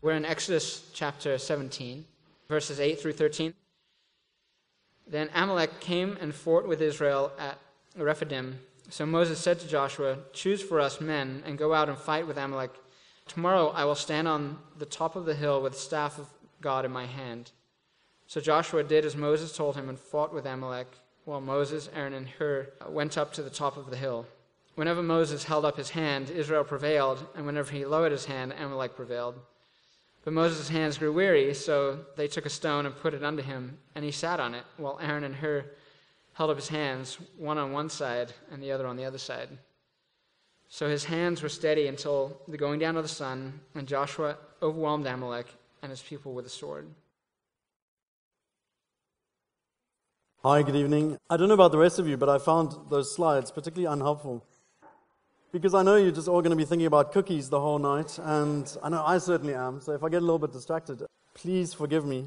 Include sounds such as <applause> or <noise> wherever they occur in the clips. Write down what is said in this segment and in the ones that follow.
We're in Exodus chapter 17, verses 8 through 13. Then Amalek came and fought with Israel at Rephidim. So Moses said to Joshua, Choose for us men and go out and fight with Amalek. Tomorrow I will stand on the top of the hill with the staff of God in my hand. So Joshua did as Moses told him and fought with Amalek, while Moses, Aaron, and Hur went up to the top of the hill. Whenever Moses held up his hand, Israel prevailed, and whenever he lowered his hand, Amalek prevailed. But Moses' hands grew weary, so they took a stone and put it under him, and he sat on it, while Aaron and Hur held up his hands, one on one side and the other on the other side. So his hands were steady until the going down of the sun, and Joshua overwhelmed Amalek and his people with a sword. Hi, good evening. I don't know about the rest of you, but I found those slides particularly unhelpful. Because I know you're just all going to be thinking about cookies the whole night, and I know I certainly am. So if I get a little bit distracted, please forgive me.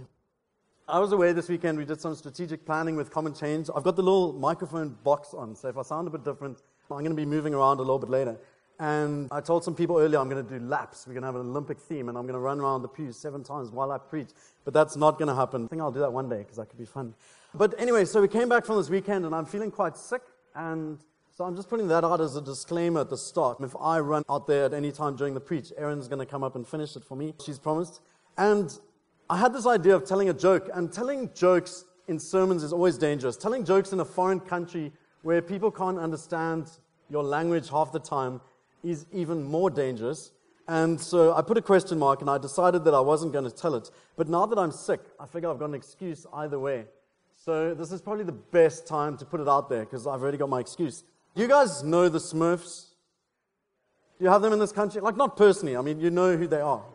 I was away this weekend. We did some strategic planning with Common Change. I've got the little microphone box on, so if I sound a bit different, I'm going to be moving around a little bit later. And I told some people earlier I'm going to do laps. We're going to have an Olympic theme, and I'm going to run around the pews seven times while I preach. But that's not going to happen. I think I'll do that one day because that could be fun. But anyway, so we came back from this weekend, and I'm feeling quite sick. And so I'm just putting that out as a disclaimer at the start. If I run out there at any time during the preach, Erin's going to come up and finish it for me. She's promised. And I had this idea of telling a joke, and telling jokes in sermons is always dangerous. Telling jokes in a foreign country where people can't understand your language half the time is even more dangerous. And so I put a question mark and I decided that I wasn't going to tell it. But now that I'm sick, I figure I've got an excuse either way. So this is probably the best time to put it out there because I've already got my excuse. You guys know the Smurfs? Do you have them in this country? Like, not personally, I mean, you know who they are. <laughs>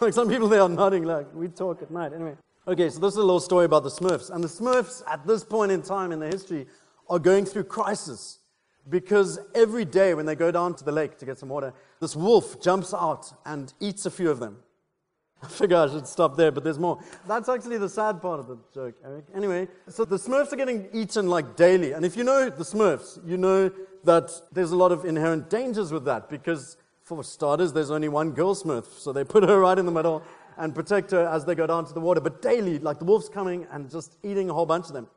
Like some people they are nodding, like we talk at night. Anyway. Okay, so this is a little story about the Smurfs. And the Smurfs, at this point in time in their history, are going through crisis because every day when they go down to the lake to get some water, this wolf jumps out and eats a few of them. <laughs> I figure I should stop there, but there's more. That's actually the sad part of the joke, Eric. Anyway, so the Smurfs are getting eaten like daily. And if you know the Smurfs, you know that there's a lot of inherent dangers with that because for starters, there's only one girl Smurf, so they put her right in the middle and protect her as they go down to the water. But daily, like the wolf's coming and just eating a whole bunch of them.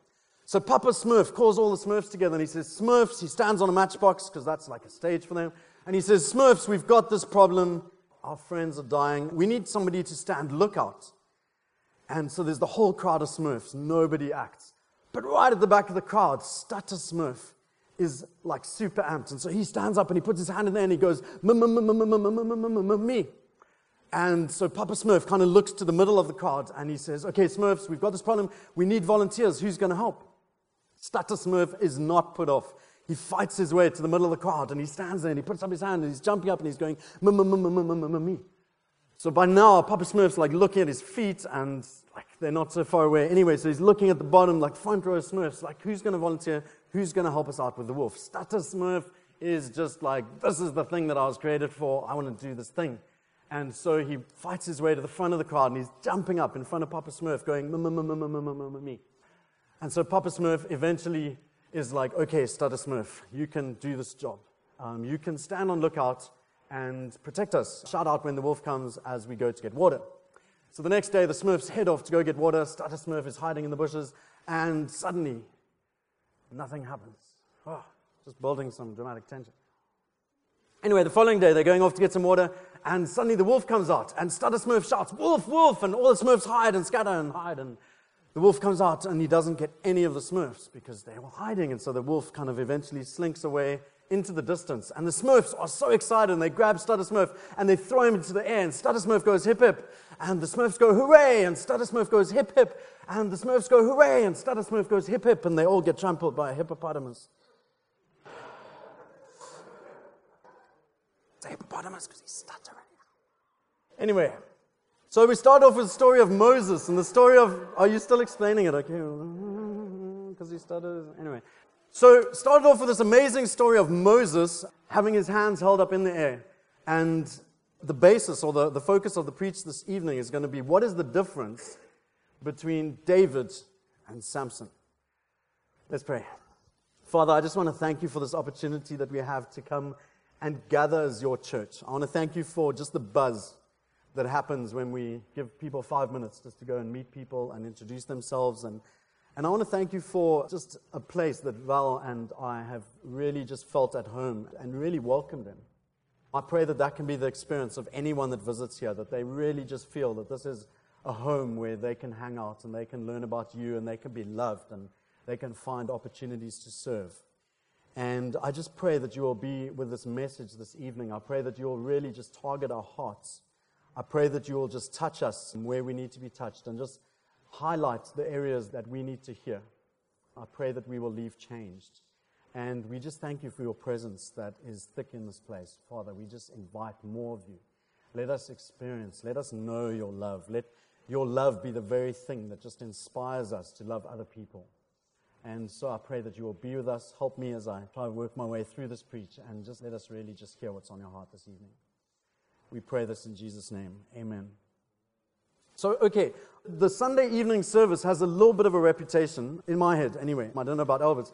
So Papa Smurf calls all the Smurfs together and he says, Smurfs, he stands on a matchbox because that's like a stage for them. And he says, Smurfs, we've got this problem. Our friends are dying. We need somebody to stand lookout. And so there's the whole crowd of Smurfs. Nobody acts. But right at the back of the crowd, Stutter Smurf is like super amped. And so he stands up and he puts his hand in there and he goes, me. And so Papa Smurf kind of looks to the middle of the crowd and he says, Okay, Smurfs, we've got this problem. We need volunteers. Who's going to help? Stutter Smurf is not put off. He fights his way to the middle of the crowd and he stands there and he puts up his hand and he's jumping up and he's going, me. So by now, Papa Smurf's like looking at his feet and like they're not so far away anyway. So he's looking at the bottom, like front row Smurfs, like who's going to volunteer? Who's going to help us out with the wolf? Stutter Smurf is just like, this is the thing that I was created for. I want to do this thing. And so he fights his way to the front of the crowd and he's jumping up in front of Papa Smurf going, me. And so Papa Smurf eventually is like, okay, Stutter Smurf, you can do this job. Um, you can stand on lookout and protect us. Shout out when the wolf comes as we go to get water. So the next day, the Smurfs head off to go get water. Stutter Smurf is hiding in the bushes, and suddenly Nothing happens. Oh, just building some dramatic tension. Anyway, the following day, they're going off to get some water, and suddenly the wolf comes out, and Stutter Smurf shouts, Wolf, wolf! And all the Smurfs hide and scatter and hide. And the wolf comes out, and he doesn't get any of the Smurfs because they were hiding. And so the wolf kind of eventually slinks away into the distance. And the Smurfs are so excited, and they grab Stutter Smurf and they throw him into the air. And Stutter Smurf goes hip hip, and the Smurfs go hooray, and Stutter Smurf goes hip hip, and the Smurfs go hooray, and Stutter Smurf goes hip hip, and they all get trampled by a hippopotamus. It's a hippopotamus because he's stuttering. Anyway, so we start off with the story of Moses and the story of. Are you still explaining it? Okay, because he started. Anyway, so started off with this amazing story of Moses having his hands held up in the air, and the basis or the, the focus of the preach this evening is going to be what is the difference between David and Samson. Let's pray. Father, I just want to thank you for this opportunity that we have to come and gather as your church. I want to thank you for just the buzz that happens when we give people five minutes just to go and meet people and introduce themselves. And, and I want to thank you for just a place that Val and I have really just felt at home and really welcomed in. I pray that that can be the experience of anyone that visits here, that they really just feel that this is a home where they can hang out and they can learn about you and they can be loved and they can find opportunities to serve. And I just pray that you will be with this message this evening. I pray that you will really just target our hearts. I pray that you will just touch us where we need to be touched and just highlight the areas that we need to hear. I pray that we will leave changed. And we just thank you for your presence that is thick in this place. Father, we just invite more of you. Let us experience, let us know your love. Let your love be the very thing that just inspires us to love other people. And so I pray that you will be with us. Help me as I try to work my way through this preach and just let us really just hear what's on your heart this evening. We pray this in Jesus' name. Amen. So, okay, the Sunday evening service has a little bit of a reputation, in my head anyway. I don't know about Albert's.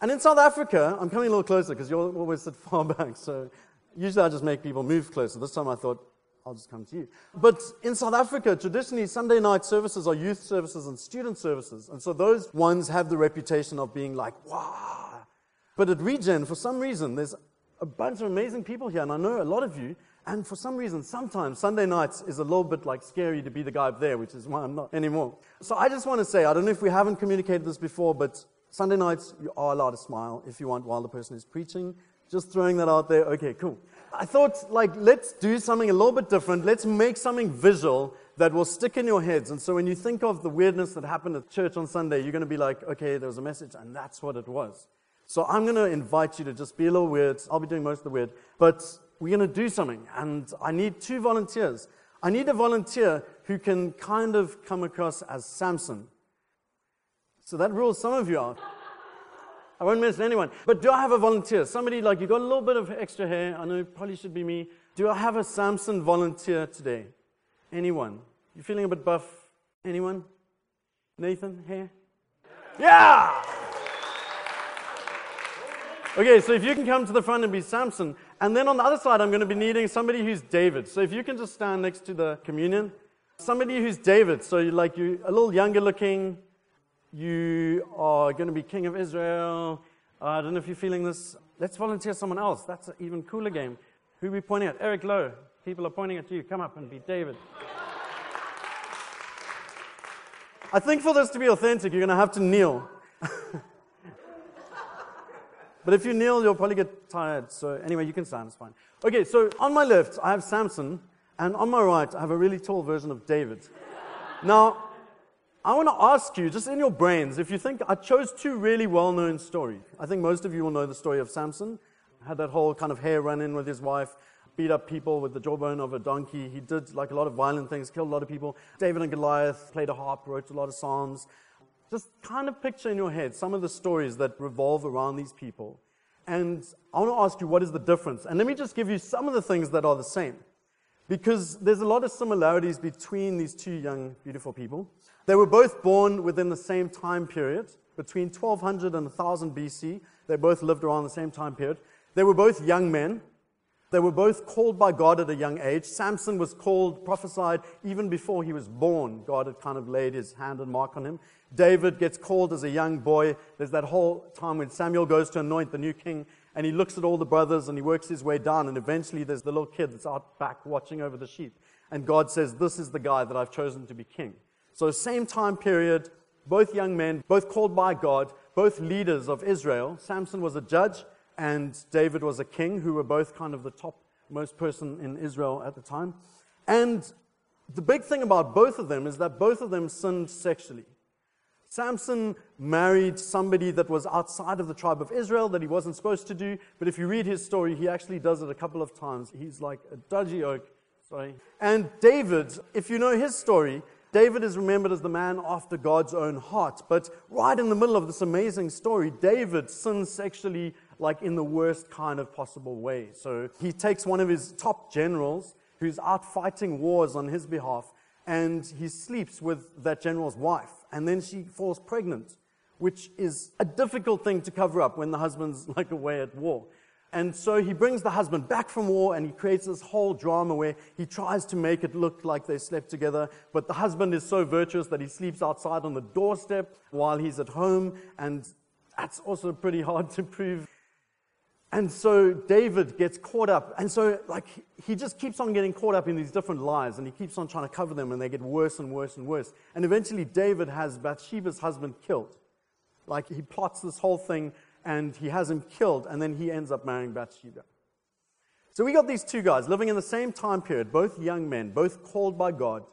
And in South Africa, I'm coming a little closer because you're always sit <laughs> far back. So usually I just make people move closer. This time I thought, I'll just come to you. But in South Africa, traditionally, Sunday night services are youth services and student services. And so those ones have the reputation of being like, wow. But at Regen, for some reason, there's a bunch of amazing people here, and I know a lot of you. And for some reason, sometimes Sunday nights is a little bit like scary to be the guy up there, which is why I'm not anymore. So I just want to say, I don't know if we haven't communicated this before, but Sunday nights, you are allowed to smile if you want while the person is preaching. Just throwing that out there. Okay, cool. I thought, like, let's do something a little bit different. Let's make something visual that will stick in your heads. And so when you think of the weirdness that happened at church on Sunday, you're going to be like, okay, there was a message, and that's what it was. So I'm going to invite you to just be a little weird. I'll be doing most of the weird. But we're going to do something. And I need two volunteers. I need a volunteer who can kind of come across as Samson. So that rules some of you out. I won't mention anyone. But do I have a volunteer? Somebody like, you got a little bit of extra hair. I know it probably should be me. Do I have a Samson volunteer today? Anyone? You feeling a bit buff? Anyone? Nathan, hair? Yeah! Okay, so if you can come to the front and be Samson. And then on the other side, I'm going to be needing somebody who's David. So if you can just stand next to the communion. Somebody who's David. So you're like you a little younger looking, you are going to be king of Israel. Uh, I don't know if you're feeling this. Let's volunteer someone else. That's an even cooler game. Who are we pointing at? Eric Lowe. People are pointing at you. Come up and be David. I think for this to be authentic, you're going to have to kneel. <laughs> but if you kneel, you'll probably get tired. So, anyway, you can stand, it's fine. Okay, so on my left, I have Samson, and on my right, I have a really tall version of David. <laughs> now, I want to ask you, just in your brains, if you think I chose two really well known stories. I think most of you will know the story of Samson. Had that whole kind of hair run in with his wife, beat up people with the jawbone of a donkey. He did like a lot of violent things, killed a lot of people. David and Goliath played a harp, wrote a lot of psalms. Just kind of picture in your head some of the stories that revolve around these people. And I want to ask you, what is the difference? And let me just give you some of the things that are the same. Because there's a lot of similarities between these two young, beautiful people. They were both born within the same time period, between 1200 and 1000 BC. They both lived around the same time period. They were both young men. They were both called by God at a young age. Samson was called, prophesied, even before he was born. God had kind of laid his hand and mark on him. David gets called as a young boy. There's that whole time when Samuel goes to anoint the new king, and he looks at all the brothers and he works his way down, and eventually there's the little kid that's out back watching over the sheep. And God says, This is the guy that I've chosen to be king. So, same time period, both young men, both called by God, both leaders of Israel. Samson was a judge, and David was a king, who were both kind of the top most person in Israel at the time. And the big thing about both of them is that both of them sinned sexually. Samson married somebody that was outside of the tribe of Israel that he wasn't supposed to do, but if you read his story, he actually does it a couple of times. He's like a dodgy oak. Sorry. And David, if you know his story, David is remembered as the man after God's own heart. But right in the middle of this amazing story, David sins sexually, like in the worst kind of possible way. So he takes one of his top generals who's out fighting wars on his behalf, and he sleeps with that general's wife. And then she falls pregnant, which is a difficult thing to cover up when the husband's <laughs> like away at war. And so he brings the husband back from war and he creates this whole drama where he tries to make it look like they slept together. But the husband is so virtuous that he sleeps outside on the doorstep while he's at home. And that's also pretty hard <laughs> to prove. And so David gets caught up. And so, like, he just keeps on getting caught up in these different lies and he keeps on trying to cover them and they get worse and worse and worse. And eventually, David has Bathsheba's husband killed. Like, he plots this whole thing and he has him killed, and then he ends up marrying Bathsheba. So we got these two guys living in the same time period, both young men, both called by God,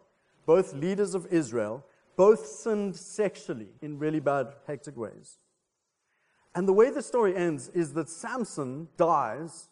both leaders of Israel, both sinned sexually in really bad, hectic ways. And the way the story ends is that Samson dies.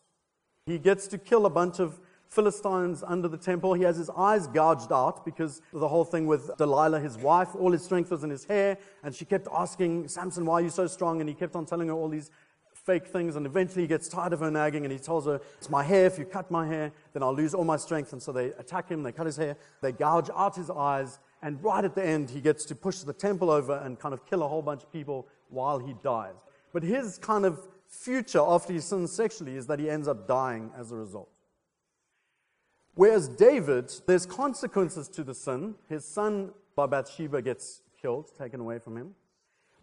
He gets to kill a bunch of Philistines under the temple. He has his eyes gouged out because the whole thing with Delilah, his wife, all his strength was in his hair. And she kept asking, Samson, why are you so strong? And he kept on telling her all these fake things. And eventually he gets tired of her nagging and he tells her, It's my hair. If you cut my hair, then I'll lose all my strength. And so they attack him, they cut his hair, they gouge out his eyes. And right at the end, he gets to push the temple over and kind of kill a whole bunch of people while he dies. But his kind of future after he sins sexually is that he ends up dying as a result. Whereas David, there's consequences to the sin. His son by Bathsheba gets killed, taken away from him.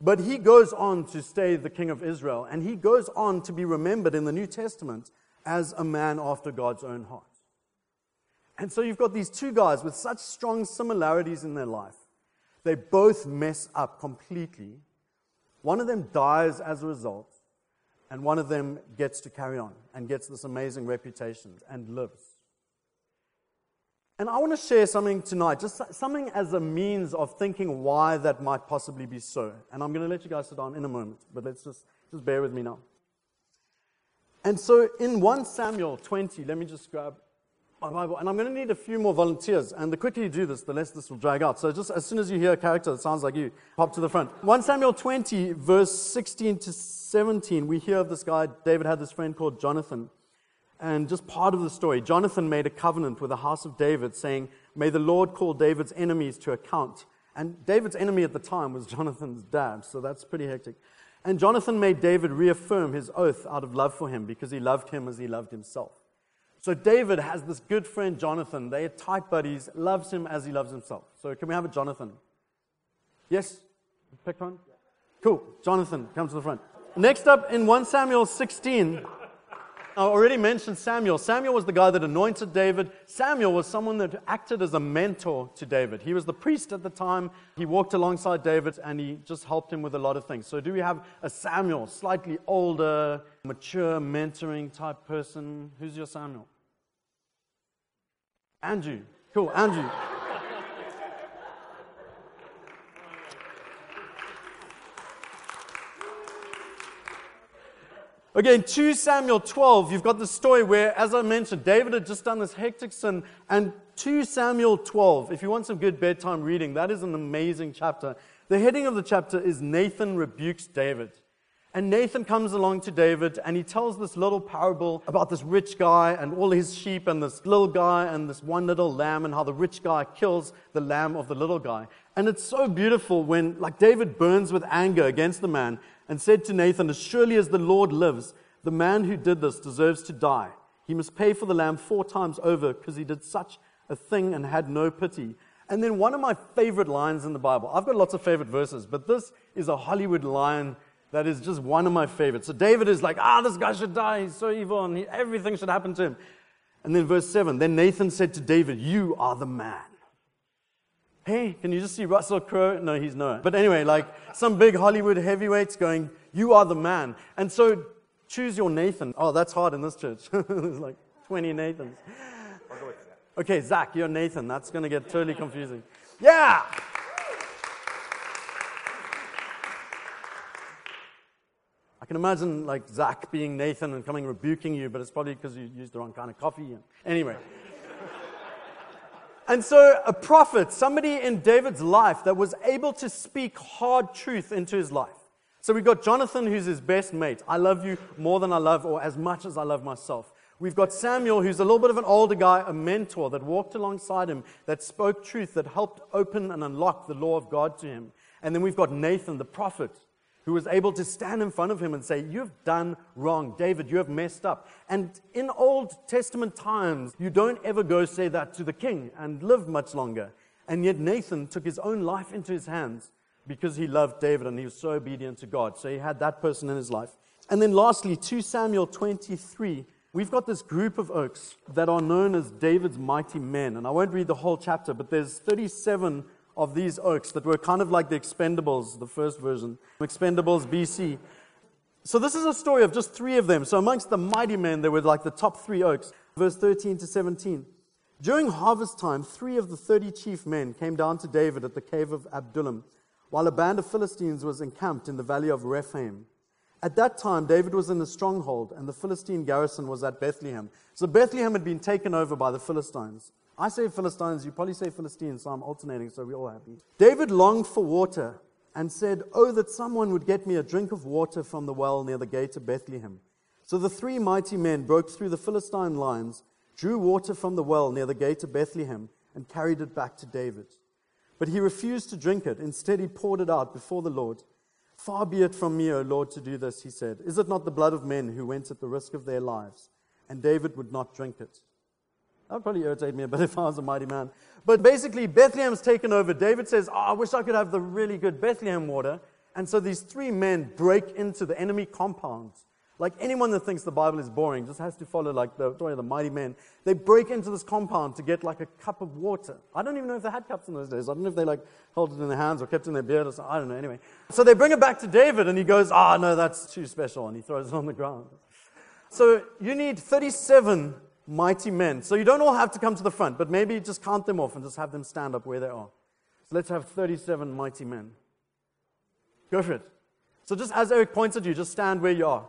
But he goes on to stay the king of Israel, and he goes on to be remembered in the New Testament as a man after God's own heart. And so you've got these two guys with such strong similarities in their life. They both mess up completely. One of them dies as a result, and one of them gets to carry on and gets this amazing reputation and lives. And I want to share something tonight, just something as a means of thinking why that might possibly be so. And I'm going to let you guys sit down in a moment, but let's just, just bear with me now. And so in 1 Samuel 20, let me just grab my Bible, and I'm going to need a few more volunteers. And the quicker you do this, the less this will drag out. So just as soon as you hear a character that sounds like you, pop to the front. 1 Samuel 20, verse 16 to 17, we hear of this guy, David had this friend called Jonathan. And just part of the story Jonathan made a covenant with the house of David, saying, May the Lord call David's enemies to account. And David's enemy at the time was <laughs> Jonathan's dad, so that's pretty hectic. And Jonathan made David reaffirm his oath out of love for him because he loved him as he loved himself. So David has this good friend, Jonathan. They are tight buddies, loves him as he loves himself. So can we have a Jonathan? Yes? Pick one? Cool. Jonathan, come to the front. Next up in 1 Samuel 16. I already mentioned Samuel. Samuel was the guy that anointed David. Samuel was someone that acted as a mentor to David. He was the priest at the time. He walked alongside David and he just helped him with a lot of things. So, do we have a Samuel, slightly older, mature, mentoring type person? Who's your Samuel? Andrew. Cool, Andrew. Okay, in 2 Samuel 12, you've got the story where, as I mentioned, David had just done this hectic sin. And 2 Samuel 12, if you want some good bedtime reading, that is an amazing chapter. The heading of the chapter is Nathan rebukes David. And Nathan comes along to David and he tells this little parable about this rich guy and all his sheep and this little guy and this one little lamb and how the rich guy kills the lamb of the little guy. And it's so beautiful when, like, David burns with anger against the man and said to Nathan, As surely as the Lord lives, the man who did this deserves to die. He must pay for the lamb four times over because he did such a thing and had no pity. And then one of my favorite lines in the Bible, I've got lots of favorite verses, but this is a Hollywood line that is just one of my favorites. So David is like, ah, this guy should die. He's so evil and he, everything should happen to him. And then verse 7 Then Nathan said to David, You are the man. Hey, can you just see Russell Crowe? No, he's not. But anyway, like some big Hollywood heavyweights going, You are the man. And so choose your Nathan. Oh, that's hard in this church. <laughs> There's like 20 Nathans. Okay, Zach, you're Nathan. That's going to get totally confusing. Yeah! I can imagine like Zach being Nathan and coming rebuking you, but it's probably because you used the wrong kind of coffee. Anyway. And so, a prophet, somebody in David's life that was able to speak hard truth into his life. So, we've got Jonathan, who's his best mate. I love you more than I love, or as much as I love myself. We've got Samuel, who's a little bit of an older guy, a mentor that walked alongside him, that spoke truth, that helped open and unlock the law of God to him. And then we've got Nathan, the prophet, who was able to stand in front of him and say, You've done wrong. David, you have messed up. And in Old Testament times, you don't ever go say that to the king and live much longer. And yet Nathan took his own life into his hands because he loved David and he was so obedient to God. So he had that person in his life. And then lastly, 2 Samuel 23, we've got this group of oaks that are known as David's mighty men. And I won't read the whole chapter, but there's 37 of these oaks that were kind of like the Expendables, the first version, Expendables BC. So this is a story of just three of them. So amongst the mighty men, there were like the top three oaks. Verse 13 to 17. During harvest time, three of the 30 chief men came down to David at the cave of Adullam, while a band of Philistines was encamped in the valley of Rephaim. At that time, David was in the stronghold, and the Philistine garrison was at Bethlehem. So Bethlehem had been taken over by the Philistines. I say Philistines, you probably say Philistines, so I'm alternating, so we're all happy. David longed for water and said, Oh, that someone would get me a drink of water from the well near the gate of Bethlehem. So the three mighty men broke through the Philistine lines, drew water from the well near the gate of Bethlehem, and carried it back to David. But he refused to drink it. Instead, he poured it out before the Lord. Far be it from me, O Lord, to do this, he said. Is it not the blood of men who went at the risk of their lives? And David would not drink it. That would probably irritate me a bit <laughs> if I was a mighty man. But basically, Bethlehem's taken over. David says, oh, I wish I could have the really good Bethlehem water. And so these three men break into the enemy compounds. Like anyone that thinks the Bible is boring just has to follow like the story of the mighty men. They break into this compound to get like a cup of water. I don't even know if they had cups in those days. I don't know if they like held it in their hands or kept it in their beard or something. I don't know. Anyway, so they bring it back to David and he goes, "Ah, oh, no, that's too special," and he throws it on the ground. So you need 37 mighty men. So you don't all have to come to the front, but maybe just count them off and just have them stand up where they are. So let's have 37 mighty men. Go for it. So just as Eric points at you, just stand where you are.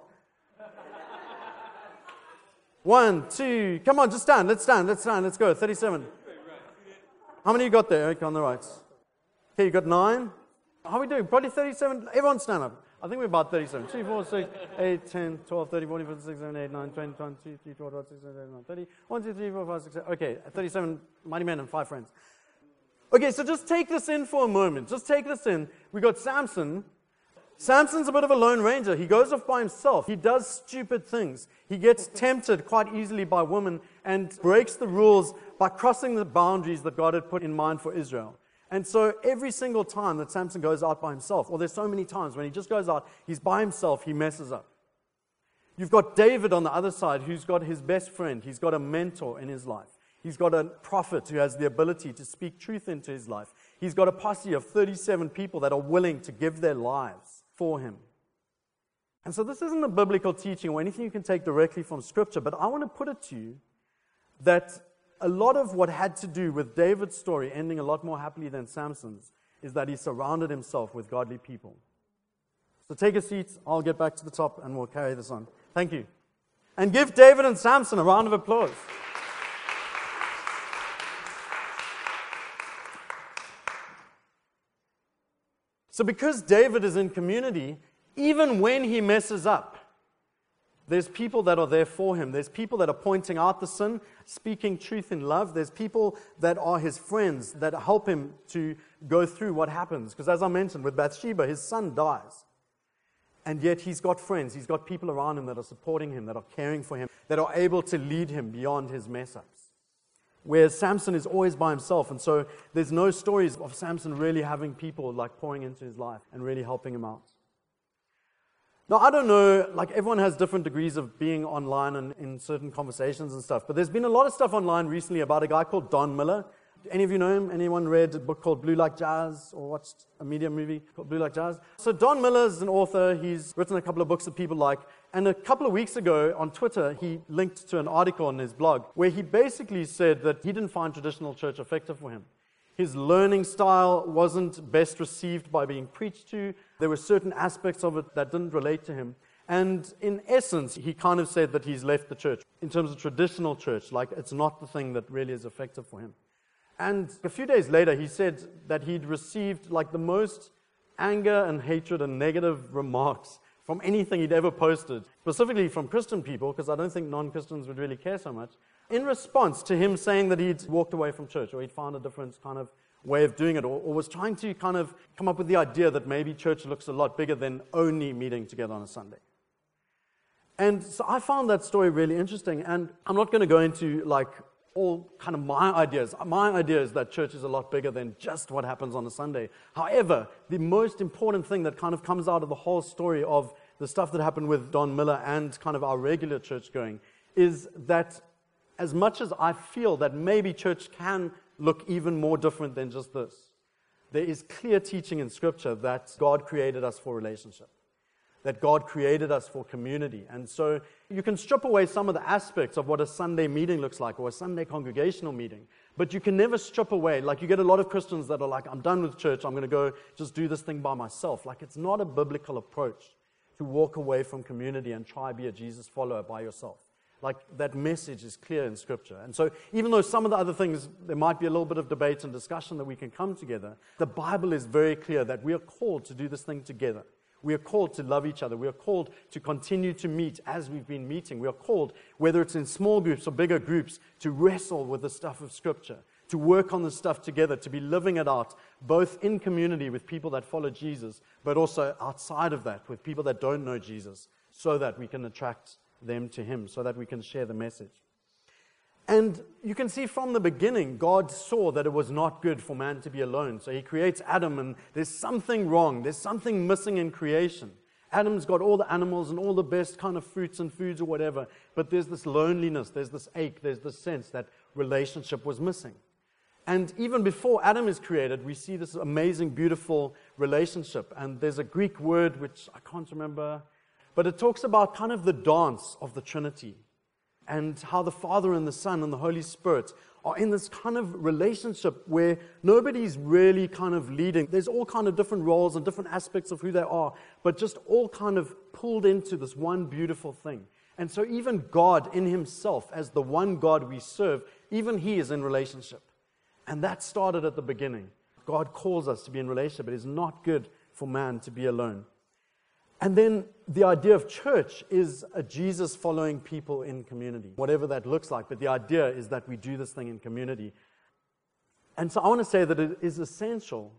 One, two, come on, just stand. Let's stand. Let's stand. Let's go. 37. How many you got there, Eric, on the right? Okay, you got nine. How are we doing? Probably 37. Everyone stand up. I think we're about 37. 2, 4, 6, 8, 10, 12, 13, 14, 15, 16, 17, 18, 19, 20, 21, 22, 23, 24, 25, 26, 27, 28, 30. 1, 2, 3, 4, 5, 6, 7. Okay, 37 mighty men and five friends. Okay, so just take this in for a moment. Just take this in. We got Samson. Samson's a bit of a lone ranger. He goes off by himself. He does stupid things. He gets tempted quite easily by women and breaks the rules by crossing the boundaries that God had put in mind for Israel. And so every single time that Samson goes out by himself, or there's so many times when he just goes out, he's by himself, he messes up. You've got David on the other side who's got his best friend, he's got a mentor in his life. He's got a prophet who has the ability to speak truth into his life. He's got a posse of 37 people that are willing to give their lives for him. And so this isn't a biblical teaching or anything you can take directly from Scripture, but I want to put it to you that a lot of what had to do with David's story ending a lot more happily than Samson's is that he surrounded himself with godly people. So take a seat. I'll get back to the top and we'll carry this on. Thank you. And give David and Samson a round of applause. So, because David is in community, even when he messes up, there's people that are there for him. There's people that are pointing out the sin, speaking truth in love. There's people that are his friends that help him to go through what happens. Because as I mentioned with Bathsheba, his son dies. And yet he's got friends. He's got people around him that are supporting him, that are caring for him, that are able to lead him beyond his mess ups. Whereas Samson is always by himself. And so there's no stories of Samson really having people like pouring into his life and really helping him out. Now, I don't know, like everyone has different degrees of being online and in certain conversations and stuff, but there's been a lot of stuff online recently about a guy called Don Miller. Any of you know him? Anyone read a book called Blue Like Jazz or watched a media movie called Blue Like Jazz? So, Don Miller is an author. He's written a couple of books that people like. And a couple of weeks ago on Twitter, he linked to an article on his blog where he basically said that he didn't find traditional church effective for him. His learning style wasn't best received by being preached to. There were certain aspects of it that didn't relate to him. And in essence, he kind of said that he's left the church in terms of traditional church, like it's not the thing that really is effective for him. And a few days later, he said that he'd received like the most anger and hatred and negative remarks from anything he'd ever posted, specifically from Christian people, because I don't think non Christians would really care so much, in response to him saying that he'd walked away from church or he'd found a different kind of way of doing it, or, or, was trying to kind of come up with the idea that maybe church looks a lot bigger than only meeting together on a Sunday. And so I found that story really interesting, and I'm not going to go into like all kind of my ideas. My idea is that church is a lot bigger than just what happens on a Sunday. However, the most important thing that kind of comes out of the whole story of the stuff that happened with Don Miller and kind of our regular church going is that as much as I feel that maybe church can look even more different than just this, there is clear teaching in Scripture that God created us for relationship, that God created us for community. And so you can strip away some of the aspects of what a Sunday meeting looks like or a Sunday congregational meeting, but you can never strip away. Like you get a lot of Christians that are like, I'm done with church, I'm going to go just do this thing by myself. Like it's not a biblical approach to walk away from community and try to be a Jesus follower by yourself. Like that message is clear in Scripture. And so, even though some of the other things, there might be a little bit of debate and discussion that we can come together, the Bible is very clear that we are called to do this thing together. We are called to love each other. We are called to continue to meet as we've been meeting. We are called, whether it's in small groups or bigger groups, to wrestle with the stuff of Scripture, to work on the stuff together, to be living it out, both in community with people that follow Jesus, but also outside of that with people that don't know Jesus, so that we can attract them to Him, so that we can share the message. And you can see from the beginning, God saw that it was not good for man to be alone. So He creates Adam, and there's something wrong, there's something missing in creation. Adam's got all the animals and all the best kind of fruits and foods or whatever, but there's this loneliness, there's this ache, there's this sense that relationship was missing. And even before Adam is created, we see this amazing, beautiful relationship. And there's a Greek word which I can't remember, but it talks about kind of the dance of the Trinity and how the Father and the Son and the Holy Spirit are in this kind of relationship where nobody's really kind of leading. There's all kind of different roles and different aspects of who they are, but just all kind of pulled into this one beautiful thing. And so even God in himself, as the one God we serve, even he is in relationship. And that started at the beginning. God calls us to be in relationship. It is not good for man to be alone. And then the idea of church is a Jesus following people in community, whatever that looks like. But the idea is that we do this thing in community. And so I want to say that it is essential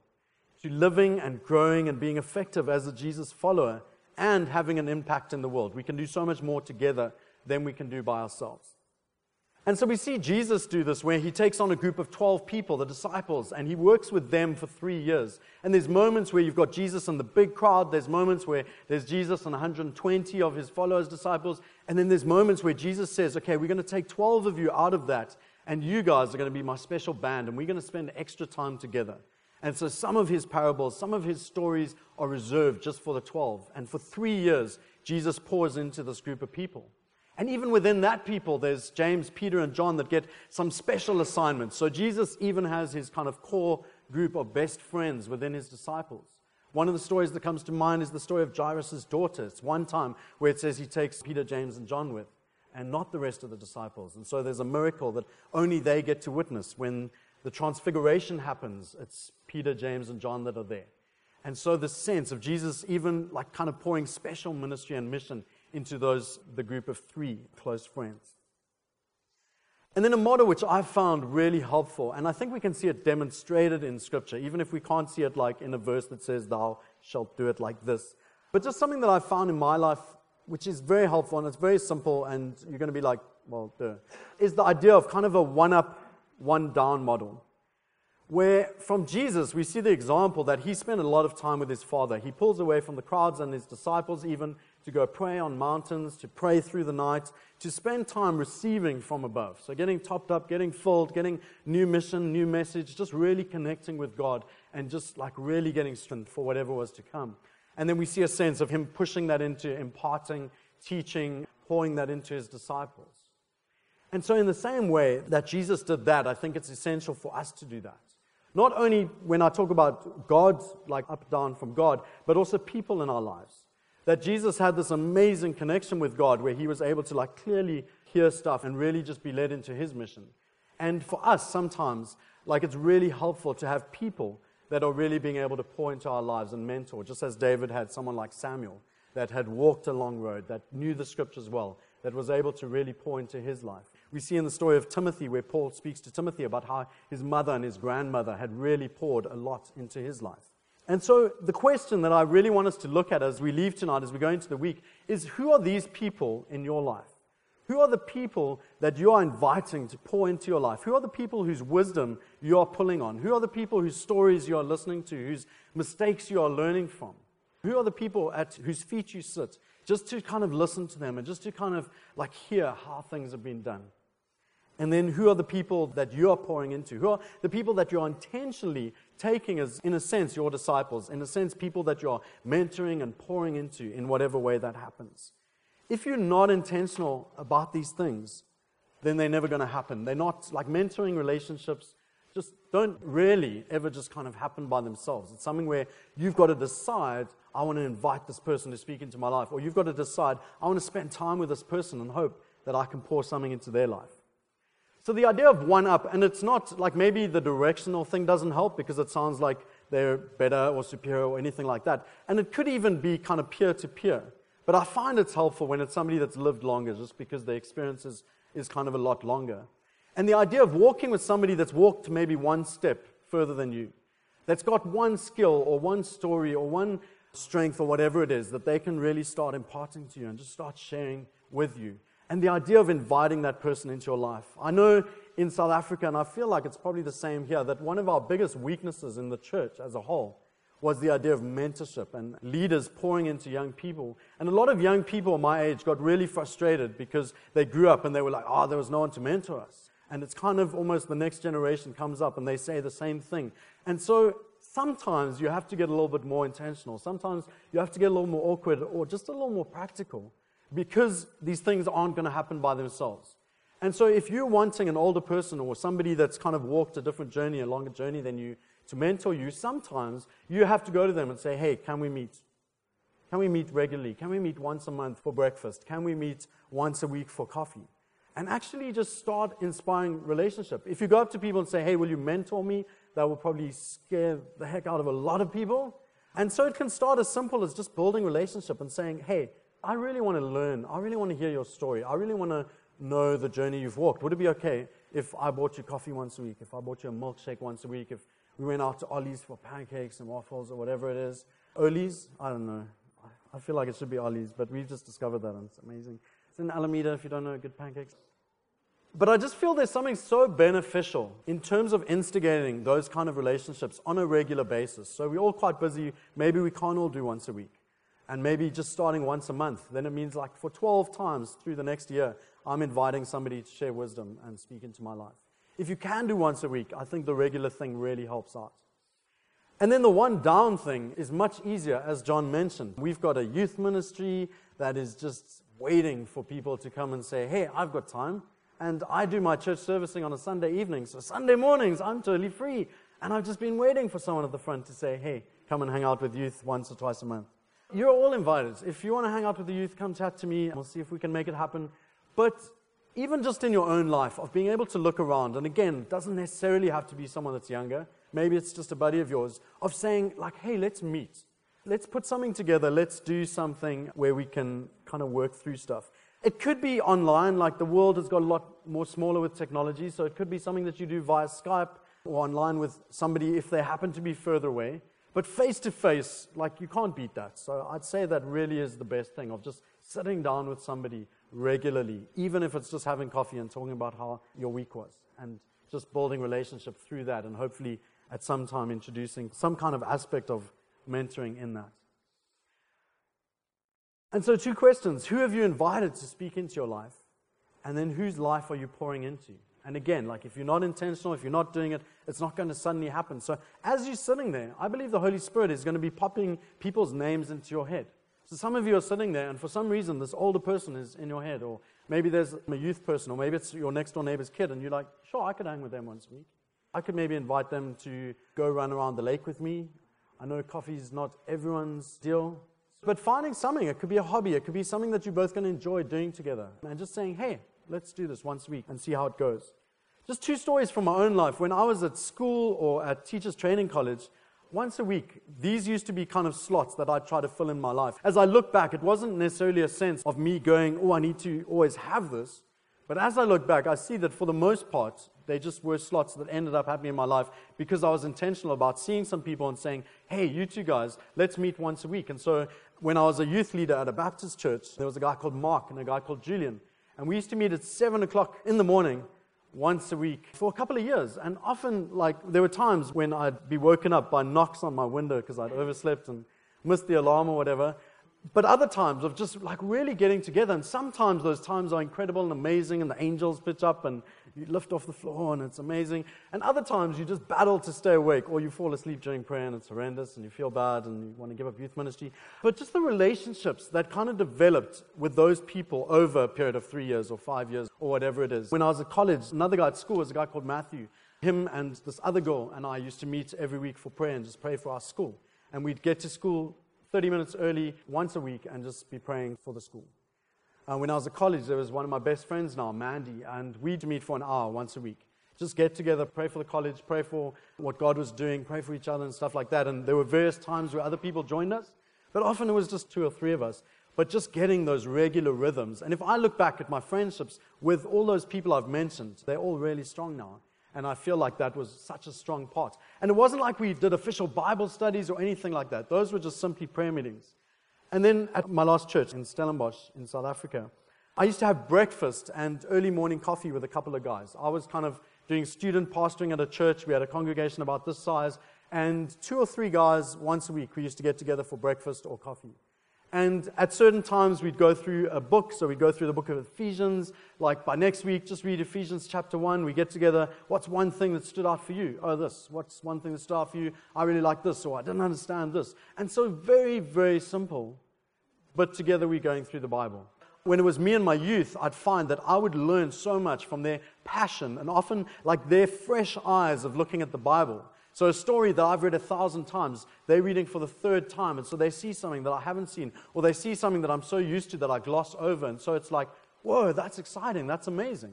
to living and growing and being effective as a Jesus follower and having an impact in the world. We can do so much more together than we can do by ourselves. And so we see Jesus do this where he takes on a group of 12 people, the disciples, and he works with them for three years. And there's moments where you've got Jesus and the big crowd. There's moments where there's Jesus and 120 of his followers, disciples. And then there's moments where Jesus says, okay, we're going to take 12 of you out of that, and you guys are going to be my special band, and we're going to spend extra time together. And so some of his parables, some of his stories are reserved just for the 12. And for three years, Jesus pours into this group of people. And even within that people, there's James, Peter, and John that get some special assignments. So Jesus even has his kind of core group of best friends within his disciples. One of the stories that comes to mind is the story of Jairus' daughter. It's one time where it says he takes Peter, James, and John with, and not the rest of the disciples. And so there's a miracle that only they get to witness. When the transfiguration happens, it's Peter, James, and John that are there. And so the sense of Jesus even like kind of pouring special ministry and mission into those, the group of three close friends. And then a model which I found really helpful, and I think we can see it demonstrated in Scripture, even if we can't see it like in a verse that says, Thou shalt do it like this. But just something that I found in my life, which is very helpful, and it's very simple, and you're going to be like, Well, duh, is the idea of kind of a one up, one down model. Where from Jesus, we see the example that he spent a lot of time with his Father. He pulls away from the crowds and his disciples, even to go pray on mountains, to pray through the night, to spend time receiving from above. So, getting topped up, getting filled, getting new mission, new message, just really connecting with God and just like really getting strength for whatever was to come. And then we see a sense of him pushing that into imparting, teaching, pouring that into his disciples. And so, in the same way that Jesus did that, I think it's essential for us to do that. Not only when I talk about God, like up down from God, but also people in our lives that Jesus had this amazing connection with God where he was able to like clearly hear stuff and really just be led into his mission. And for us, sometimes, like it's really helpful to have people that are really being able to pour into our lives and mentor, just as David had someone like Samuel that had walked a long road, that knew the scriptures well, that was able to really pour into his life. We see in the story of Timothy, where Paul speaks to Timothy about how his mother and his grandmother had really poured a lot into his life. And so, the question that I really want us to look at as we leave tonight, as we go into the week, is who are these people in your life? Who are the people that you are inviting to pour into your life? Who are the people whose wisdom you are pulling on? Who are the people whose stories you are listening to, whose mistakes you are learning from? Who are the people at whose feet you sit just to kind of listen to them and just to kind of like hear how things have been done? And then who are the people that you are pouring into? Who are the people that you are intentionally taking as, in a sense, your disciples, in a sense, people that you are mentoring and pouring into in whatever way that happens? If you're not intentional about these things, then they're never going to happen. They're not like mentoring relationships, just don't really ever just kind of happen by themselves. It's something where you've got to decide, I want to invite this person to speak into my life, or you've got to decide, I want to spend time with this person and hope that I can pour something into their life. So the idea of one up, and it's not like maybe the directional thing doesn't help because it sounds like they're better or superior or anything like that. And it could even be kind of peer to peer. But I find it's helpful when it's somebody that's lived longer just because the experience is, is kind of a lot longer. And the idea of walking with somebody that's walked maybe one step further than you, that's got one skill or one story or one strength or whatever it is that they can really start imparting to you and just start sharing with you. And the idea of inviting that person into your life. I know in South Africa, and I feel like it's probably the same here, that one of our biggest weaknesses in the church as a whole was the idea of mentorship and leaders pouring into young people. And a lot of young people my age got really frustrated because they grew up and they were like, oh, there was no one to mentor us. And it's kind of almost the next generation comes up and they say the same thing. And so sometimes you have to get a little bit more intentional. Sometimes you have to get a little more awkward or just a little more practical because these things aren't going to happen by themselves. And so if you're wanting an older person or somebody that's kind of walked a different journey, a longer journey than you, to mentor you, sometimes you have to go to them and say, hey, can we meet? Can we meet regularly? Can we meet once a month for breakfast? Can we meet once a week for coffee? And actually just start inspiring relationship. If you go up to people and say, hey, will you mentor me? That will probably scare the heck out of a lot of people. And so it can start as simple as just building relationship and saying, hey, I really want to learn. I really want to hear your story. I really want to know the journey you've walked. Would it be okay if I bought you coffee once a week, if I bought you a milkshake once a week, if we went out to Ollie's for pancakes and waffles or whatever it is. Ollie's? I don't know. I feel like it should be Ollie's, but we've just discovered that and it's amazing. It's in Alameda if you don't know good pancakes. But I just feel there's something so beneficial in terms of instigating those kind of relationships on a regular basis. So we're all quite busy. Maybe we can't all do once a week. And maybe just starting once a month. Then it means like for 12 times through the next year, I'm inviting somebody to share wisdom and speak into my life. If you can do once a week, I think the regular thing really helps out. And then the one down thing is much easier, as John mentioned. We've got a youth ministry that is just waiting for people to come and say, Hey, I've got time. And I do my church servicing on a Sunday evening. So Sunday mornings, I'm totally free. And I've just been waiting for someone at the front to say, Hey, come and hang out with youth once or twice a month. You're all invited. If you want to hang out with the youth, come chat to me. We'll see if we can make it happen. But even just in your own life, of being able to look around, and again, doesn't necessarily have to be someone that's younger. Maybe it's just a buddy of yours, of saying, like, hey, let's meet. Let's put something together. Let's do something where we can kind of work through stuff. It could be online, like the world has got a lot more smaller with technology, so it could be something that you do via Skype or online with somebody if they happen to be further away. But face to face, like you can't beat that. So I'd say that really is the best thing of just sitting down with somebody regularly, even if it's just having coffee and talking about how your week was, and just building relationship through that, and hopefully at some time introducing some kind of aspect of mentoring in that. And so, two questions Who have you invited to speak into your life? And then, whose life are you pouring into? And again, like if you're not intentional, if you're not doing it, it's not going to suddenly happen. So, as you're sitting there, I believe the Holy Spirit is going to be popping people's names into your head. So some of you are sitting there, and for some reason, this older person is in your head, or maybe there's a youth person, or maybe it's your next door neighbor's kid, and you're like, sure, I could hang with them once a week. I could maybe invite them to go run around the lake with me. I know coffee is not everyone's deal, but finding something, it could be a hobby, it could be something that you're both going to enjoy doing together, and just saying, hey, let's do this once a week and see how it goes. Just two stories from my own life. When I was at school or at teachers training college, once a week, these used to be kind of slots that I'd try to fill in my life. As I look back, it wasn't necessarily a sense of me going, oh, I need to always have this, But as I look back, I see that for the most part, they just were slots that ended up happening in my life because I was intentional about seeing some people and saying, hey, you two guys, let's meet once a week. And so when I was a youth leader at a Baptist church, there was a guy called Mark and a guy called Julian. And we used to meet at 7 o'clock in the morning once a week for a couple of years. And often, like, there were times when I'd be woken up by knocks on my window because I'd overslept and missed the alarm or whatever but other times of just like really getting together. And sometimes those times are incredible and amazing, and the angels pitch up and you lift off the floor and it's amazing. And other times you just battle to stay awake, or you fall asleep during prayer and it's horrendous and you feel bad and you want to give up youth ministry. But just the relationships that kind of developed with those people over a period of three years or five years or whatever it is. When I was at college, another guy at school was a guy called Matthew. Him and this other girl and I used to meet every week for prayer and just pray for our school. And we'd get to school 30 minutes early once a week and just be praying for the school. Uh, when I was at college, there was one of my best friends now, Mandy, and we'd meet for an hour once a week. Just get together, pray for the college, pray for what God was doing, pray for each other and stuff like that. And there were various times where other people joined us, but often it was just two or three of us. But just getting those regular rhythms. And if I look back at my friendships with all those people I've mentioned, they're all really strong now. And I feel like that was such a strong part. And it wasn't like we did official Bible studies or anything like that. Those were just simply prayer meetings. And then at my last church in Stellenbosch in South Africa, I used to have breakfast and early morning coffee with a couple of guys. I was kind of doing student pastoring at a church. We had a congregation about this size. And two or three guys once a week, we used to get together for breakfast or coffee. And at certain times, we'd go through a book. So we'd go through the book of Ephesians. Like by next week, just read Ephesians chapter 1. We get together. What's one thing that stood out for you? Oh, this. What's one thing that stood out for you? I really like this, or I didn't understand this. And so, very, very simple. But together, we're going through the Bible. When it was me and my youth, I'd find that I would learn so much from their passion and often like their fresh eyes of looking at the Bible. So, a story that I've read a thousand times, they're reading for the third time, and so they see something that I haven't seen, or they see something that I'm so used to that I gloss over, and so it's like, whoa, that's exciting, that's amazing.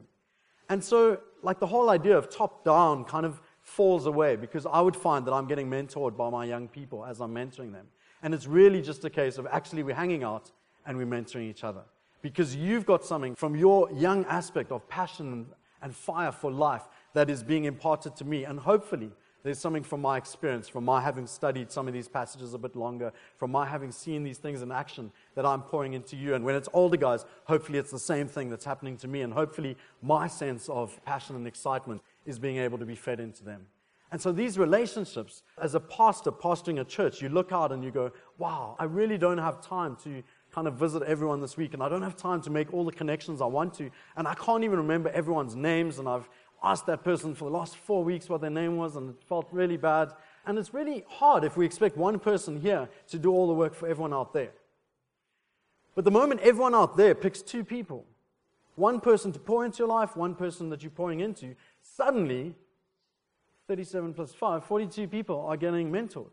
And so, like, the whole idea of top down kind of falls away because I would find that I'm getting mentored by my young people as I'm mentoring them. And it's really just a case of actually we're hanging out and we're mentoring each other. Because you've got something from your young aspect of passion and fire for life that is being imparted to me. And hopefully, there's something from my experience, from my having studied some of these passages a bit longer, from my having seen these things in action that I'm pouring into you. And when it's older guys, hopefully it's the same thing that's happening to me. And hopefully my sense of passion and excitement is being able to be fed into them. And so these relationships, as a pastor pastoring a church, you look out and you go, wow, I really don't have time to kind of visit everyone this week, and I don't have time to make all the connections I want to, and I can't even remember everyone's names, and I've asked that person for the last four weeks what their name was, and it felt really bad. And it's really hard if we expect one person here to do all the work for everyone out there. But the moment everyone out there picks two people, one person to pour into your life, one person that you're pouring into, suddenly, 37 plus 5, 42 people are getting mentored.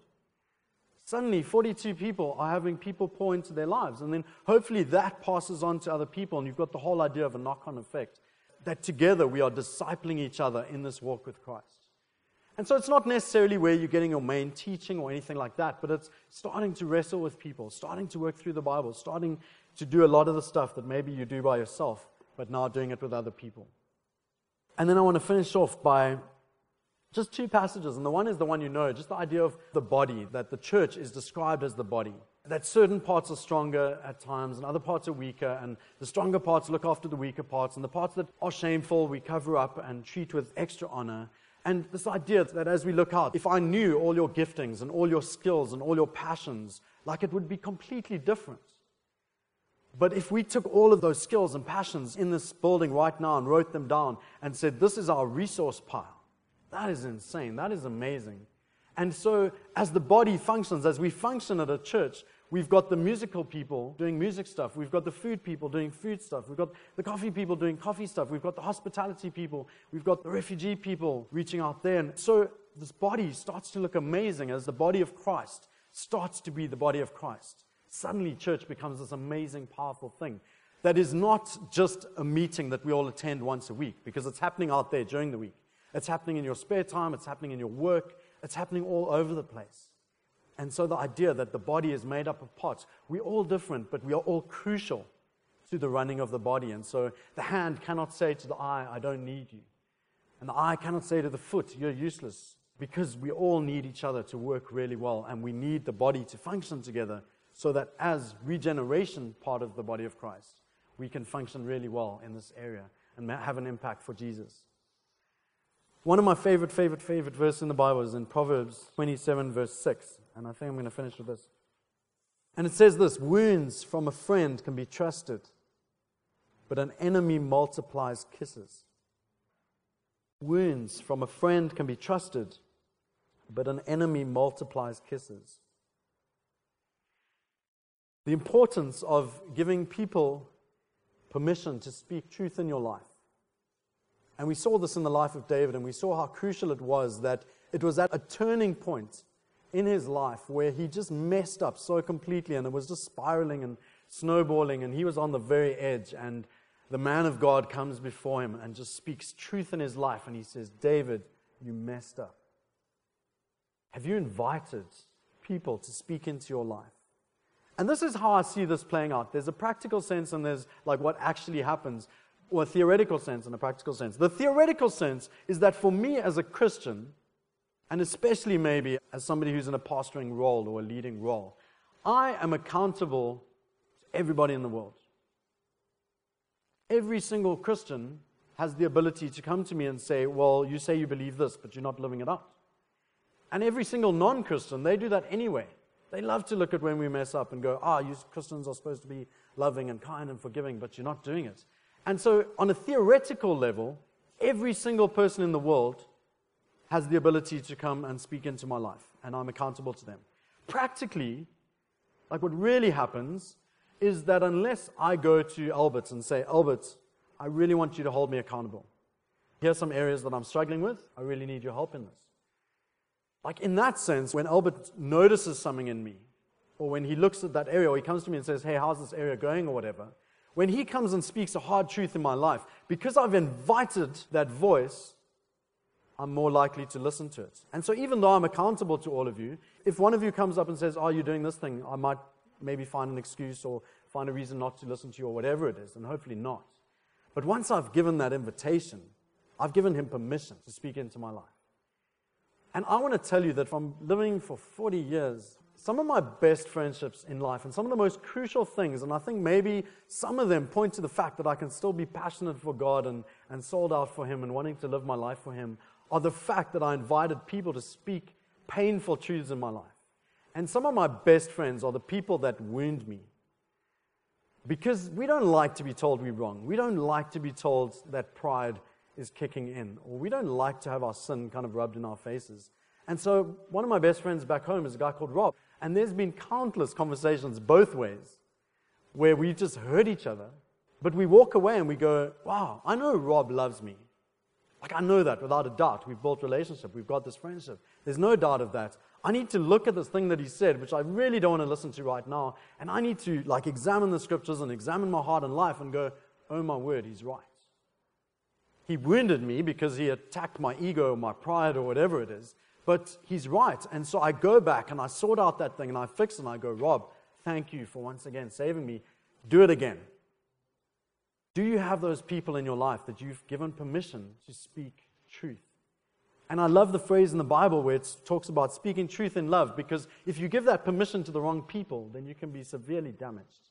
Suddenly, 42 people are having people pour into their lives. And then hopefully that passes on to other people, and you've got the whole idea of a knock on effect that together we are discipling each other in this walk with Christ. And so it's not necessarily where you're getting your main teaching or anything like that, but it's starting to wrestle with people, starting to work through the Bible, starting to do a lot of the stuff that maybe you do by yourself, but now doing it with other people. And then I want to finish off by just two passages. And the one is the one you know, just the idea of the body, that the church is described as the body that certain parts are stronger at times and other parts are weaker, and the stronger parts look after the weaker parts, and the parts that are shameful we cover up and treat with extra honor. And this idea that as we look out, if I knew all your giftings and all your skills and all your passions, like it would be completely different. But if we took all of those skills and passions in this building right now and wrote them down and said, This is our resource pile, that is insane. That is amazing. And so, as the body functions, as we function at a church, we've got the musical people doing music stuff. We've got the food people doing food stuff. We've got the coffee people doing coffee stuff. We've got the hospitality people. We've got the refugee people reaching out there. And so, this body starts to look amazing as the body of Christ starts to be the body of Christ. Suddenly, church becomes this amazing, powerful thing that is not just a meeting that we all attend once a week because it's happening out there during the week. It's happening in your spare time, it's happening in your work, it's happening all over the place. And so the idea that the body is made up of parts, we're all different, but we are all crucial to the running of the body. And so the hand cannot say to the eye, I don't need you. And the eye cannot say to the foot, You're useless. Because we all need each other to work really well, and we need the body to function together so that as regeneration part of the body of Christ, we can function really well in this area and have an impact for Jesus. One of my favorite, favorite, favorite verses in the Bible is in Proverbs 27, verse 6. And I think I'm going to finish with this. And it says this Wounds from a friend can be trusted, but an enemy multiplies kisses. Wounds from a friend can be trusted, but an enemy multiplies kisses. The importance of giving people permission to speak truth in your life and we saw this in the life of David, and we saw how crucial it was that it was at a turning point in his life where he just messed up so completely, and it was just spiraling and snowballing, and he was on the very edge. And the man of God comes before him and just speaks truth in his life, and he says, David, you messed up. Have you invited people to speak into your life? And this is how I see this playing out. There's a practical sense and there's like what actually happens or a theoretical sense and a practical sense. The theoretical sense is that for me as a Christian, and especially maybe as somebody who's in a pastoring role or a leading role, I am accountable to everybody in the world. Every single Christian has the ability to come to me and say, Well, you say you believe this, but you're not living it out. And every single non Christian, they do that anyway. They love to look at when we mess up and go, Ah, oh, you Christians are supposed to be loving and kind and forgiving, but you're not doing it. And so, on a theoretical level, every single person in the world has the ability to come and speak into my life, and I'm accountable to them. Practically, like what really happens is that unless I go to Albert and say, Albert, I really want you to hold me accountable. Here are some areas that I'm struggling with. I really need your help in this. Like in that sense, when Albert notices something in me, or when he looks at that area, or he comes to me and says, Hey, how's this area going, or whatever, when he comes and speaks a hard truth in my life, because I've invited that voice, I'm more likely to listen to it. And so, even though I'm accountable to all of you, if one of you comes up and says, Oh, you're doing this thing, I might maybe find an excuse or find a reason not to listen to you or whatever it is, and hopefully not. But once I've given that invitation, I've given him permission to speak into my life. And I want to tell you that from living for 40 years some of my best friendships in life and some of the most crucial things, and I think maybe some of them point to the fact that I can still be passionate for God and, and sold out for Him and wanting to live my life for Him, are the fact that I invited people to speak painful truths in my life. And some of my best friends are the people that wound me. Because we don't like to be told we're wrong. We don't like to be told that pride is kicking in, or we don't like to have our sin kind of rubbed in our faces. And so, one of my best friends back home is a guy called Rob. And there's been countless conversations both ways where we just hurt each other, but we walk away and we go, wow, I know Rob loves me. Like, I know that without a doubt. We've built relationship. We've got this friendship. There's no doubt of that. I need to look at this thing that he said, which I really don't want to listen to right now, and I need to, like, examine the scriptures and examine my heart and life and go, oh my word, he's right. He wounded me because he attacked my ego or my pride or whatever it is. But he's right. And so I go back and I sort out that thing and I fix it and I go, Rob, thank you for once again saving me. Do it again. Do you have those people in your life that you've given permission to speak truth? And I love the phrase in the Bible where it talks about speaking truth in love because if you give that permission to the wrong people, then you can be severely damaged.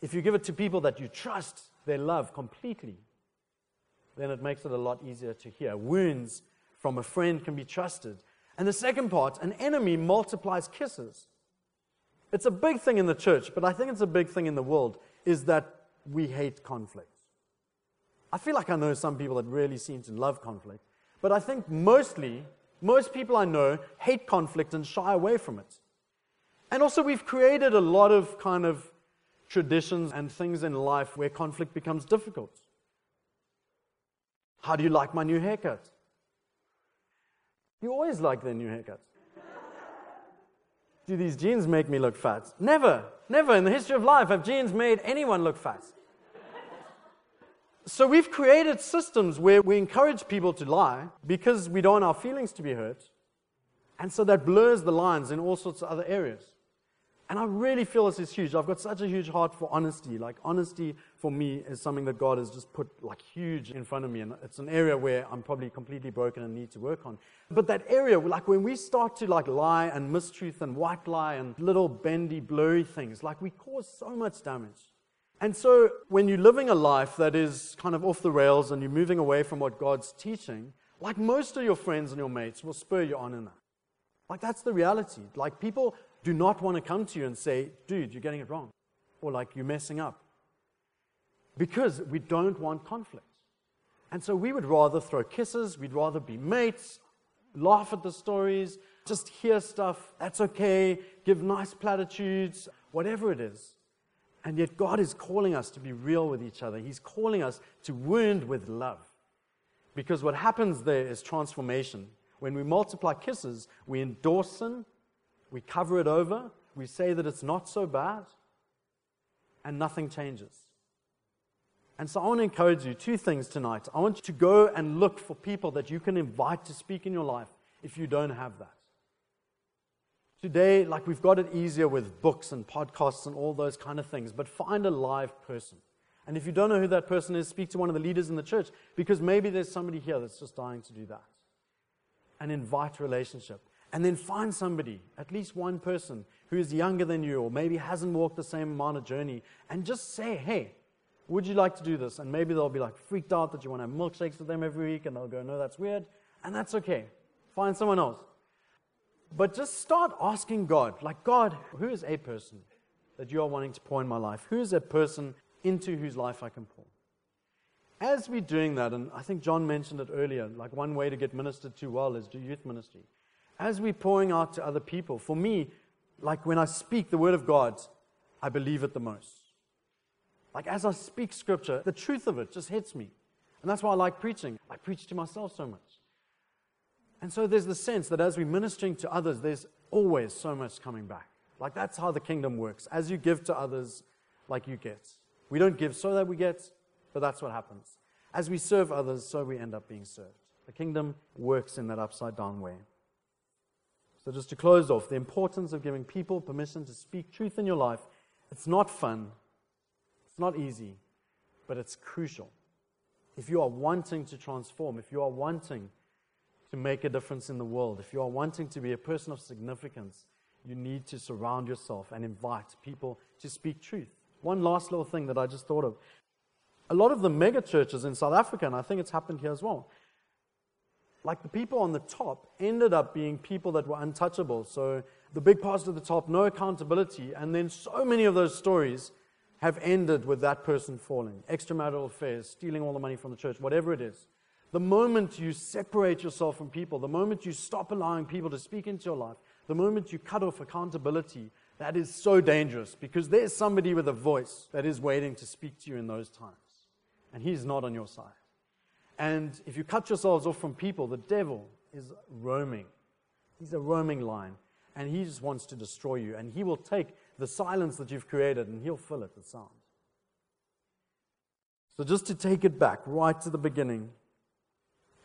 If you give it to people that you trust their love completely, then it makes it a lot easier to hear. Wounds from a friend can be trusted. And the second part, an enemy multiplies kisses. It's a big thing in the church, but I think it's a big thing in the world, is that we hate conflict. I feel like I know some people that really seem to love conflict, but I think mostly, most people I know hate conflict and shy away from it. And also, we've created a lot of kind of traditions and things in life where conflict becomes difficult. How do you like my new haircut? You always like their new haircuts. Do these jeans make me look fat? Never, never in the history of life have jeans made anyone look fat. So we've created systems where we encourage people to lie because we don't want our feelings to be hurt. And so that blurs the lines in all sorts of other areas. And I really feel this is huge. I've got such a huge heart for honesty. Like, honesty for me is something that God has just put like huge in front of me. And it's an area where I'm probably completely broken and need to work on. But that area, like when we start to like lie and mistruth and white lie and little bendy, blurry things, like we cause so much damage. And so when you're living a life that is kind of off the rails and you're moving away from what God's teaching, like most of your friends and your mates will spur you on in that. Like that's the reality. Like people do not want to come to you and say, dude, you're getting it wrong, or like you're messing up. Because we don't want conflict. And so we would rather throw kisses, we'd rather be mates, laugh at the stories, just hear stuff, that's okay, give nice platitudes, whatever it is. And yet God is calling us to be real with each other. He's calling us to wound with love. Because what happens there is transformation. When we multiply kisses, we endorse sin, we cover it over. We say that it's not so bad. And nothing changes. And so I want to encourage you two things tonight. I want you to go and look for people that you can invite to speak in your life if you don't have that. Today, like we've got it easier with books and podcasts and all those kind of things, but find a live person. And if you don't know who that person is, speak to one of the leaders in the church because maybe there's somebody here that's just dying to do that. And invite relationship. And then find somebody, at least one person, who is younger than you or maybe hasn't walked the same amount of journey, and just say, hey, would you like to do this? And maybe they'll be like freaked out that you want to have milkshakes with them every week, and they'll go, no, that's weird. And that's okay. Find someone else. But just start asking God, like, God, who is a person that you are wanting to pour in my life? Who is a person into whose life I can pour? As we're doing that, and I think John mentioned it earlier, like one way to get ministered to well is do youth ministry as we're pouring out to other people, for me, like when I speak the word of God, I believe it the most. Like as I speak scripture, the truth of it just hits me. And that's why I like preaching. I preach to myself so much. And so there's the sense that as we're ministering to others, there's always so much coming back. Like that's how the kingdom works. As you give to others, like you get. We don't give so that we get, but that's what happens. As we serve others, so we end up being served. The kingdom works in that upside down way. So, just to close off, the importance of giving people permission to speak truth in your life. It's not fun, it's not easy, but it's crucial. If you are wanting to transform, if you are wanting to make a difference in the world, if you are wanting to be a person of significance, you need to surround yourself and invite people to speak truth. One last little thing that I just thought of. A lot of the mega churches in South Africa, and I think it's happened here as well, like the people on the top ended up being people that were untouchable. So the big pastor at the top, no accountability. And then so many of those stories have ended with that person falling. Extramarital affairs, stealing all the money from the church, whatever it is. The moment you separate yourself from people, the moment you stop allowing people to speak into your life, the moment you cut off accountability, that is so dangerous because there's somebody with a voice that is waiting to speak to you in those times. And he's not on your side. And if you cut yourselves off from people, the devil is roaming. He's a roaming lion. And he just wants to destroy you. And he will take the silence that you've created and he'll fill it with sound. So, just to take it back right to the beginning,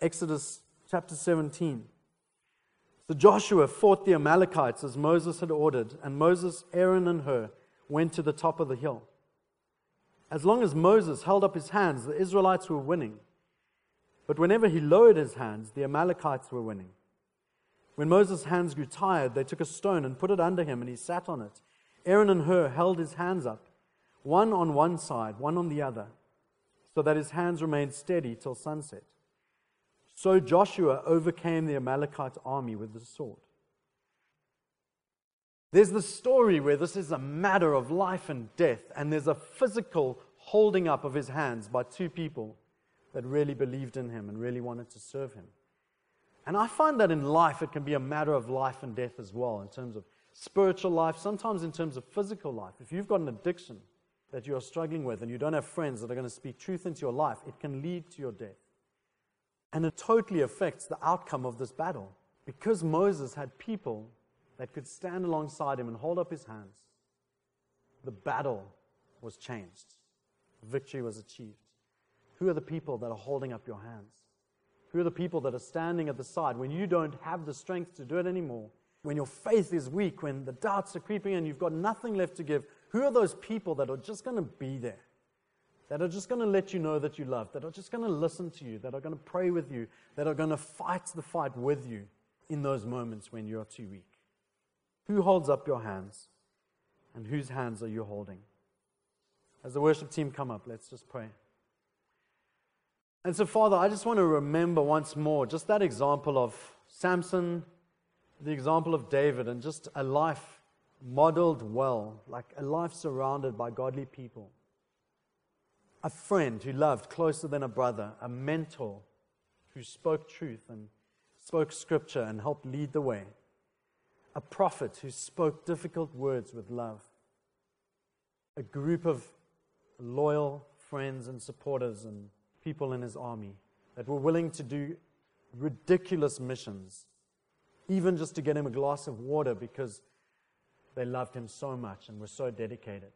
Exodus chapter 17. So Joshua fought the Amalekites as Moses had ordered, and Moses, Aaron, and Hur went to the top of the hill. As long as Moses held up his hands, the Israelites were winning. But whenever he lowered his hands, the Amalekites were winning. When Moses' hands grew tired, they took a stone and put it under him, and he sat on it. Aaron and Hur held his hands up, one on one side, one on the other, so that his hands remained steady till sunset. So Joshua overcame the Amalekite army with the sword. There's the story where this is a matter of life and death, and there's a physical holding up of his hands by two people that really believed in him and really wanted to serve him. And I find that in life it can be a matter of life and death as well, in terms of spiritual life, sometimes in terms of physical life. If you've got an addiction that you are struggling with and you don't have friends that are going to speak truth into your life, it can lead to your death. And it totally affects the outcome of this battle. Because Moses had people that could stand alongside him and hold up his hands, the battle was changed. Victory was achieved. Who are the people that are holding up your hands? Who are the people that are standing at the side when you don't have the strength to do it anymore? when your faith is weak, when the doubts are creeping in, you've got nothing left to give, who are those people that are just going to be there? That are just going to let you know that you love, that are just going to listen to you, that are going to pray with you, that are going to fight the fight with you in those moments when you're too weak? Who holds up your hands? And whose hands are you holding? As the worship team come up, let's just pray. And so, Father, I just want to remember once more just that example of Samson, the example of David, and just a life modeled well, like a life surrounded by godly people. A friend who loved closer than a brother, a mentor who spoke truth and spoke scripture and helped lead the way, a prophet who spoke difficult words with love, a group of loyal friends and supporters and people in his army that were willing to do ridiculous missions, even just to get him a glass of water because they loved him so much and were so dedicated.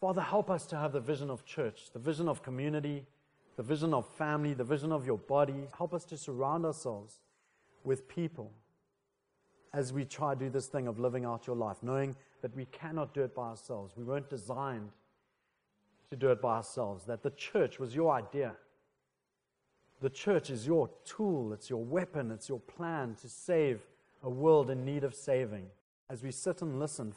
Father, help us to have the vision of church, the vision of community, the vision of family, the vision of your body. Help us to surround ourselves with people as we try to do this thing of living out your life, knowing that we cannot do it by ourselves. We weren't designed to do it by ourselves, that the church was your idea. The church is your tool, it's your weapon, it's your plan to save a world in need of saving. As we sit and listen,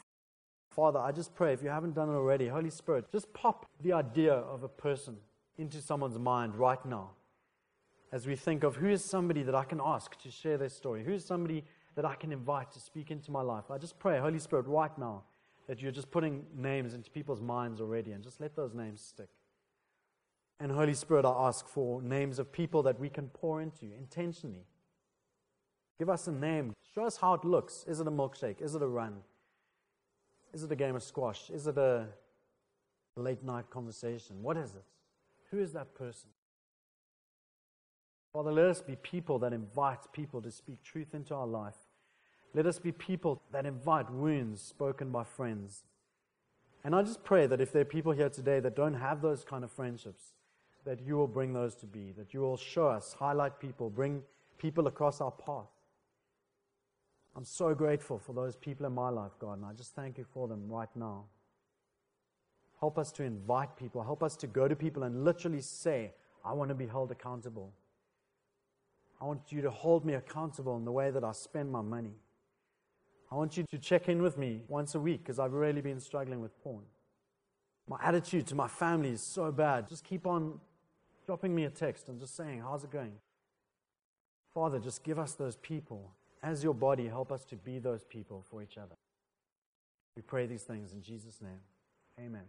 Father, I just pray if you haven't done it already, Holy Spirit, just pop the idea of a person into someone's mind right now. As we think of who is somebody that I can ask to share their story, who is somebody that I can invite to speak into my life. I just pray, Holy Spirit, right now, that you're just putting names into people's minds already and just let those names stick. And Holy Spirit, I ask for names of people that we can pour into you intentionally. Give us a name. Show us how it looks. Is it a milkshake? Is it a run? Is it a game of squash? Is it a late night conversation? What is it? Who is that person? Father, let us be people that invite people to speak truth into our life let us be people that invite wounds spoken by friends. And I just pray that if there are people here today that don't have those kind of friendships, that you will bring those to be, that you will show us, highlight people, bring people across our path. I'm so grateful for those people in my life, God, and I just thank you for them right now. Help us to invite people. Help us to go to people and literally say, I want to be held accountable. I want you to hold me accountable in the way that I spend my money. I want you to check in with me once a week because I've really been struggling with porn. My attitude to my family is so bad. Just keep on dropping me a text and just saying, How's it going? Father, just give us those people. As your body, help us to be those people for each other. We pray these things in Jesus' name. Amen.